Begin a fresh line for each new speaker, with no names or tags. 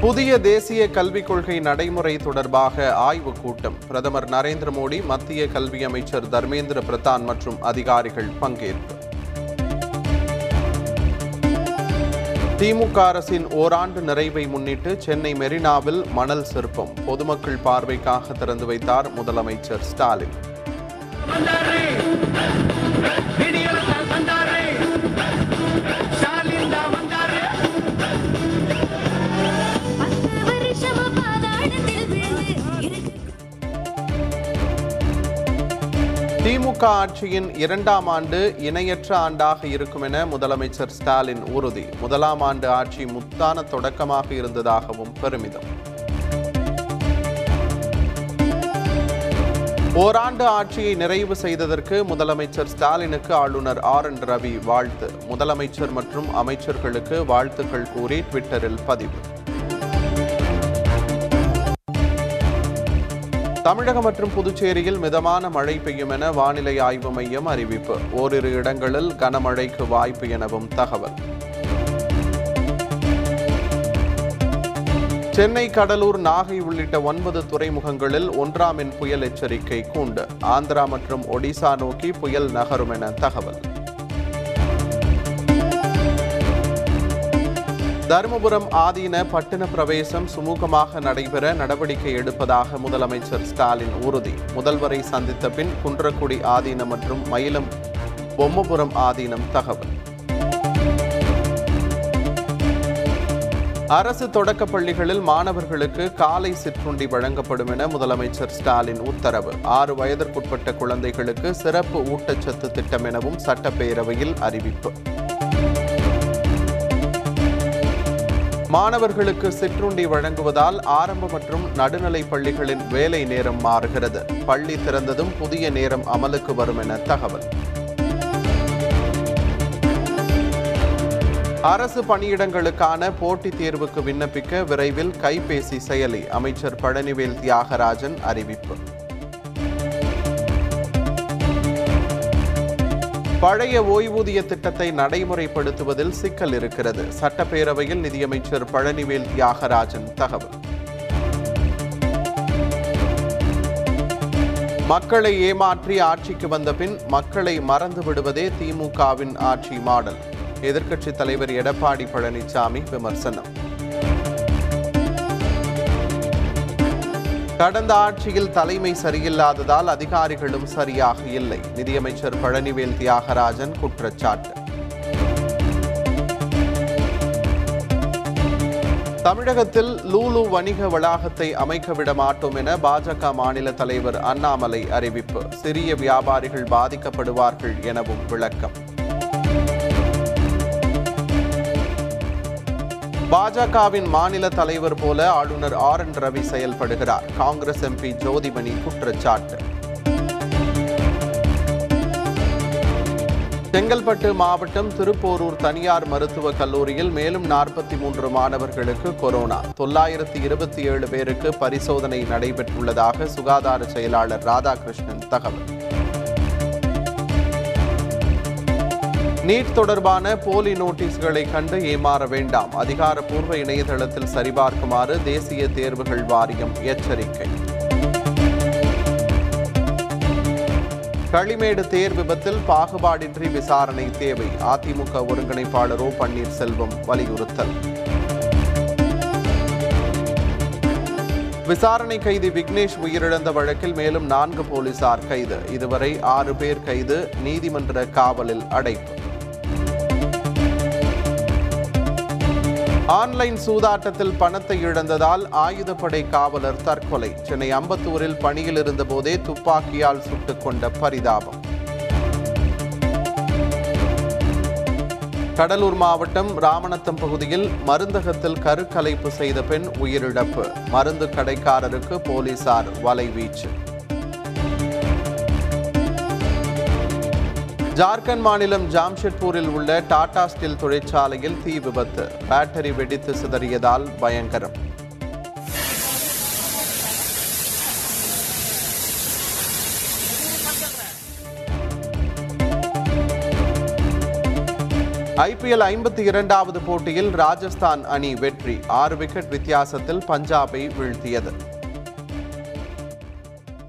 புதிய தேசிய கல்விக் கொள்கை நடைமுறை தொடர்பாக ஆய்வுக் கூட்டம். பிரதமர் நரேந்திர மோடி மத்திய கல்வி அமைச்சர் தர்மேந்திர பிரதான் மற்றும் அதிகாரிகள் பங்கேற்பு. திமுக அரசின் ஓராண்டு நிறைவை முன்னிட்டு சென்னை மெரினாவில் மணல் சிற்பம். பொதுமக்கள் பார்வைக்காக திறந்து வைத்தார் முதலமைச்சர் ஸ்டாலின். திமுக ஆட்சியின் இரண்டாம் ஆண்டு இணையற்ற ஆண்டாக இருக்கும் என முதலமைச்சர் ஸ்டாலின் உறுதி. முதலாம் ஆண்டு ஆட்சி முத்தான தொடக்கமாக இருந்ததாகவும் பெருமிதம். ஓராண்டு ஆட்சியை நிறைவு செய்ததற்கு முதலமைச்சர் ஸ்டாலினுக்கு ஆளுநர் ஆர். என். ரவி வாழ்த்து. முதலமைச்சர் மற்றும் அமைச்சர்களுக்கு வாழ்த்துக்கள் கூறி ட்விட்டரில் பதிவு. தமிழகம் மற்றும் புதுச்சேரியில் மிதமான மழை பெய்யும் என வானிலை ஆய்வு மையம் அறிவிப்பு. ஓரிரு இடங்களில் கனமழைக்கு வாய்ப்பு எனவும் தகவல். சென்னை கடலூர் நாகை உள்ளிட்ட ஒன்பது துறைமுகங்களில் ஒன்றாம் எண் புயல் எச்சரிக்கை கூண்டு. ஆந்திரா மற்றும் ஒடிசா நோக்கி புயல் நகரும் என தகவல். தருமபுரம் ஆதீன பட்டின பிரவேசம் சுமூகமாக நடைபெற நடவடிக்கை எடுப்பதாக முதலமைச்சர் ஸ்டாலின் உறுதி. முதல்வரை சந்தித்த பின் குன்றக்குடி ஆதீனம் மற்றும் மயிலம் பொம்மபுரம் ஆதீனம் தகவல். அரசு தொடக்கப் பள்ளிகளில் மாணவர்களுக்கு காலை சிற்றுண்டி வழங்கப்படும் என முதலமைச்சர் ஸ்டாலின் உத்தரவு. ஆறு வயதிற்குட்பட்ட குழந்தைகளுக்கு சிறப்பு ஊட்டச்சத்து திட்டம் எனவும் சட்டப்பேரவையில் அறிவிப்பு. மாணவர்களுக்கு சிற்றுண்டி வழங்குவதால் ஆரம்ப மற்றும் நடுநிலை பள்ளிகளின் வேலை நேரம் மாறுகிறது. பள்ளி திறந்ததும் புதிய நேரம் அமலுக்கு வரும் என தகவல். அரசு பணியிடங்களுக்கான போட்டித் தேர்வுக்கு விண்ணப்பிக்க விரைவில் கைபேசி செயலி அமைச்சர் பழனிவேல் தியாகராஜன் அறிவிப்பு. பழைய ஓய்வூதிய திட்டத்தை நடைமுறைப்படுத்துவதில் சிக்கல் இருக்கிறது. சட்டப்பேரவையில் நிதியமைச்சர் பழனிவேல் தியாகராஜன் தகவல். மக்களை ஏமாற்றி ஆட்சிக்கு வந்த பின் மக்களை மறந்து விடுவதே திமுகவின் ஆட்சி மாடல். எதிர்க்கட்சித் தலைவர் எடப்பாடி பழனிசாமி விமர்சனம். கடந்த ஆட்சியில் தலைமை சரியில்லாததால் அதிகாரிகளும் சரியாக இல்லை. நிதியமைச்சர் பழனிவேல் தியாகராஜன் குற்றச்சாட்டு. தமிழகத்தில் லூலு வணிக வளாகத்தை அமைக்க விட மாட்டோம் என பாஜக மாநில தலைவர் அண்ணாமலை அறிவிப்பு. சிறிய வியாபாரிகள் பாதிக்கப்படுவார்கள் எனவும் விளக்கம். பாஜகவின் மாநில தலைவர் போல ஆளுநர் ஆர் என் ரவி செயல்படுகிறார். காங்கிரஸ் எம்பி ஜோதிமணி குற்றச்சாட்டு. செங்கல்பட்டு மாவட்டம் திருப்போரூர் தனியார் மருத்துவக் கல்லூரியில் மேலும் நாற்பத்தி மூன்று மாணவர்களுக்கு கொரோனா. தொள்ளாயிரத்தி இருபத்தி ஏழு பேருக்கு பரிசோதனை நடைபெற்றுள்ளதாக சுகாதார செயலாளர் ராதாகிருஷ்ணன் தகவல். நீட் தொடர்பான போலி நோட்டீஸ்களை கண்டு ஏமாற வேண்டாம். அதிகாரப்பூர்வ இணையதளத்தில் சரிபார்க்குமாறு தேசிய தேர்வுகள் வாரியம் எச்சரிக்கை. களிமேடு தேர் விபத்தில் பாகுபாடின்றி விசாரணை தேவை. அதிமுக ஒருங்கிணைப்பாளர் ஓ பன்னீர்செல்வம் வலியுறுத்தல். விசாரணை கைதி விக்னேஷ் உயிரிழந்த வழக்கில் மேலும் நான்கு போலீசார் கைது. இதுவரை ஆறு பேர் கைது நீதிமன்ற காவலில் அடைப்பு. ஆன்லைன் சூதாட்டத்தில் பணத்தை இழந்ததால் ஆயுதப்படை காவலர் தற்கொலை. சென்னை அம்பத்தூரில் பணியில் இருந்தபோதே துப்பாக்கியால் சுட்டுக் கொண்ட பரிதாபம். கடலூர் மாவட்டம் ராமநத்தம் பகுதியில் மருந்தகத்தில் கருக்கலைப்பு செய்த பெண் உயிரிழப்பு. மருந்து கடைக்காரருக்கு போலீசார் வலைவீச்சு. ஜார்க்கண்ட் மாநிலம் ஜாம்ஷெட்பூரில் உள்ள டாடா ஸ்டீல் தொழிற்சாலையில் தீ விபத்து. பேட்டரி வெடித்து சிதறியதால் பயங்கரம். ஐபிஎல் ஐம்பத்தி இரண்டாவது போட்டியில் ராஜஸ்தான் அணி வெற்றி. ஆறு விக்கெட் வித்தியாசத்தில் பஞ்சாபை வீழ்த்தியது.